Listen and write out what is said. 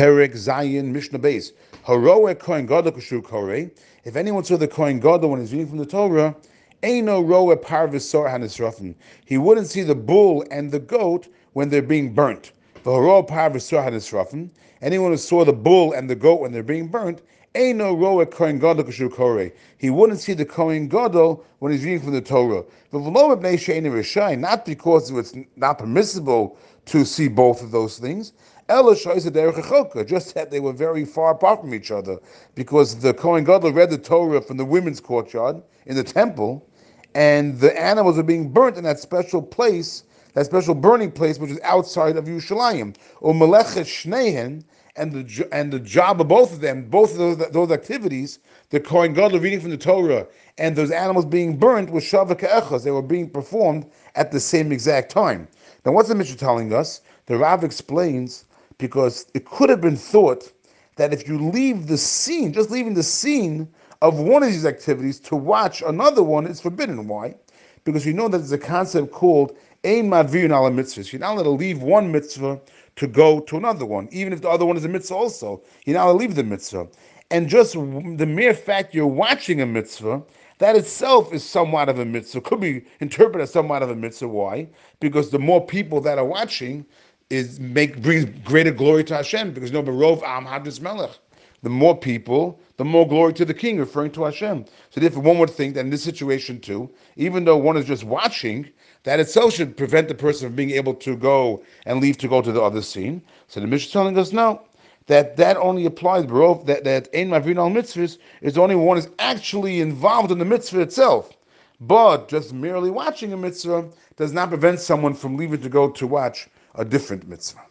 Perek Zayin Mishnah Beis. Haroe Kohen Gadol Kushu Kore. If anyone saw the Kohen Gadol when he's reading from the Torah, Eino Roe Par V'Seir Hanisrafim. He wouldn't see the bull and the goat when they're being burnt. Anyone who saw the bull and the goat when they're being burnt, Eino Roe Kohen Gadol Kushu Kore. He wouldn't see the Kohen Gadol when he's reading from the Torah. Not because it's not permissible to see both of those things. Just that they were very far apart from each other, because the Kohen Gadol read the Torah from the women's courtyard in the temple, and the animals were being burnt in that special place, that special burning place, which is outside of Yerushalayim. Or Melechet Shnehen, and the and the job of both of them, both of those, those activities, the Kohen Gadol reading from the Torah and those animals being burnt was Shaveh K'achas. They were being performed at the same exact time. Now, what's the Mishnah telling us? The Rav explains because it could have been thought that if you leave the scene, just leaving the scene of one of these activities to watch another one is forbidden. Why? Because we know that there's a concept called ein madvirin ala mitzvahs. You're not allowed to leave one mitzvah to go to another one, even if the other one is a mitzvah also. You're not allowed to leave the mitzvah. And just the mere fact you're watching a mitzvah, that itself is somewhat of a mitzvah, could be interpreted as somewhat of a mitzvah. Why? Because the more people that are watching, is make brings greater glory to Hashem because no Barov Am Hadris Melech. The more people, the more glory to the king, referring to Hashem. So therefore, one would think that in this situation too, even though one is just watching, that itself should prevent the person from being able to go and leave to go to the other scene. So the Mishnah is telling us no, that that only applies, bro. That that ein mavrin al mitzvahs is only one is actually involved in the mitzvah itself. But just merely watching a mitzvah does not prevent someone from leaving to go to watch a different mitzvah.